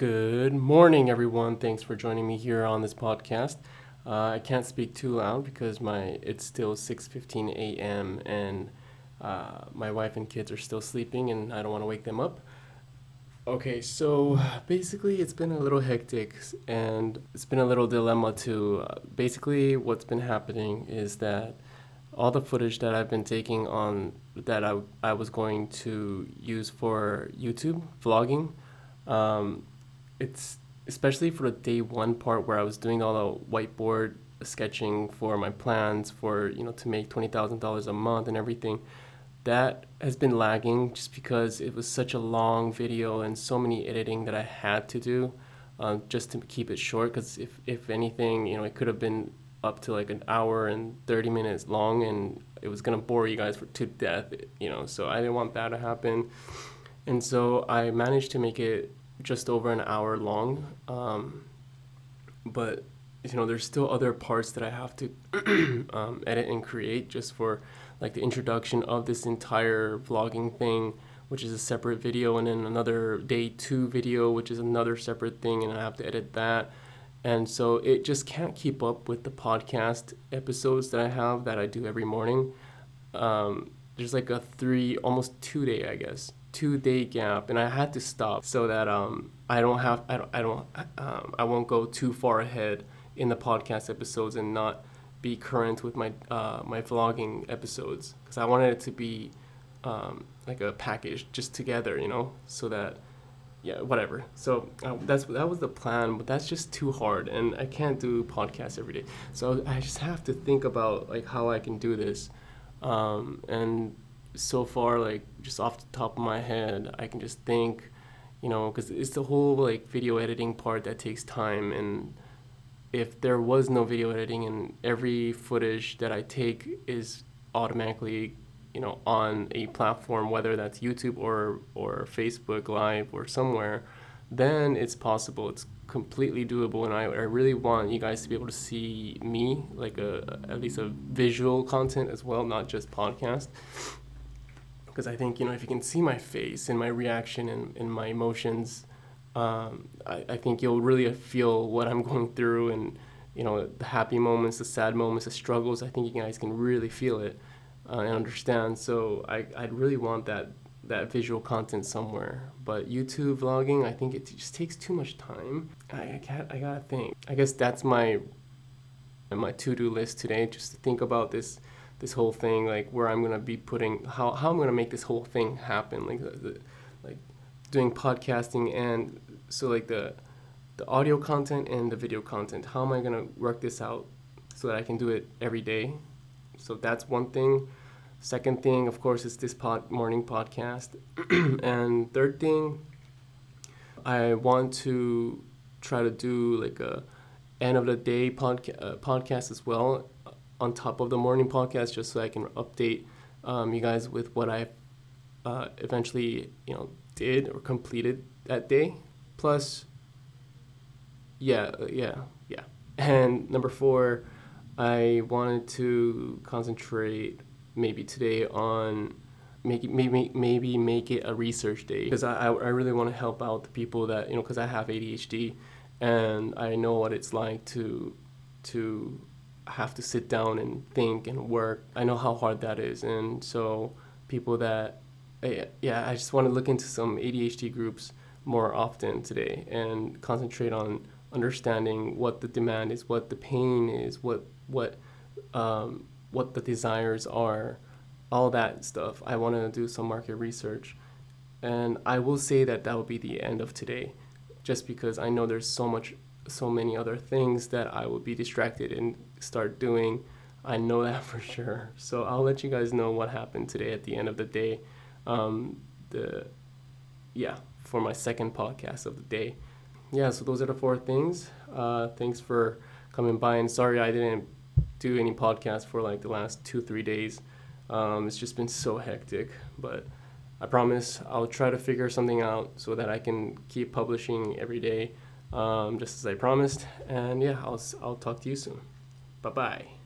Good morning, everyone. Thanks for joining me here on this podcast. Uh, I can't speak too loud because my it's still 6:15 a.m. and uh, my wife and kids are still sleeping, and I don't want to wake them up. Okay, so basically, it's been a little hectic, and it's been a little dilemma too. Uh, basically, what's been happening is that all the footage that I've been taking on that I, I was going to use for YouTube vlogging. Um, it's especially for the day one part where I was doing all the whiteboard sketching for my plans for you know to make twenty thousand dollars a month and everything. That has been lagging just because it was such a long video and so many editing that I had to do, uh, just to keep it short. Because if if anything, you know, it could have been up to like an hour and 30 minutes long and it was going to bore you guys for, to death you know so i didn't want that to happen and so i managed to make it just over an hour long. Um, but you know, there's still other parts that I have to um, edit and create just for like the introduction of this entire vlogging thing, which is a separate video, and then another day two video, which is another separate thing, and I have to edit that. And so it just can't keep up with the podcast episodes that I have that I do every morning. Um, there's like a three, almost two day, I guess, two day gap, and I had to stop so that um, I don't have I don't I don't um, I won't go too far ahead in the podcast episodes and not be current with my uh, my vlogging episodes because I wanted it to be um, like a package just together, you know, so that yeah whatever. So uh, that's that was the plan, but that's just too hard, and I can't do podcasts every day. So I just have to think about like how I can do this, um, and so far like just off the top of my head i can just think you know because it's the whole like video editing part that takes time. And if there was no video editing and every footage that i take is automatically you know on a platform whether that's youtube or or facebook live or somewhere then it's possible. It's completely doable. And I, I really want you guys to be able to see me like a at least a visual content as well not just podcast because I think you know if you can see my face and my reaction and, and my emotions, um, I, I think you'll really feel what I'm going through and you know the happy moments, the sad moments, the struggles. I think you guys can really feel it uh, and understand. So I I'd really want that that visual content somewhere. But YouTube vlogging, I think it just takes too much time. I, I can't. I gotta think. I guess that's my my to do list today, just to think about this this whole thing, like where I'm gonna be putting how, how I'm gonna make this whole thing happen, like the, the, like doing podcasting and so like the the audio content and the video content. How am I gonna work this out so that I can do it every day? So that's one thing. Second thing, of course, is this pod, morning podcast, and third thing, I want to try to do like a end of the day podca- uh, podcast as well on top of the morning podcast just so I can update um, you guys with what I uh, eventually you know did or completed that day. Plus, yeah, uh, yeah, yeah. And number four, I wanted to concentrate maybe today on make it, maybe maybe make it a research day because I, I really want to help out the people that you know because I have ADHD and I know what it's like to to have to sit down and think and work. I know how hard that is, and so people that, eh, yeah, I just want to look into some ADHD groups more often today and concentrate on understanding what the demand is, what the pain is, what what um, what the desires are, all that stuff. I want to do some market research, and I will say that that will be the end of today, just because I know there's so much so many other things that I would be distracted and start doing. I know that for sure. So I'll let you guys know what happened today at the end of the day. Um, the yeah, for my second podcast of the day. Yeah, so those are the four things. Uh, thanks for coming by, and sorry I didn't do any podcast for like the last two three days. Um, it's just been so hectic, but I promise I'll try to figure something out so that I can keep publishing every day um, just as I promised. And yeah, I'll, I'll talk to you soon. Bye bye.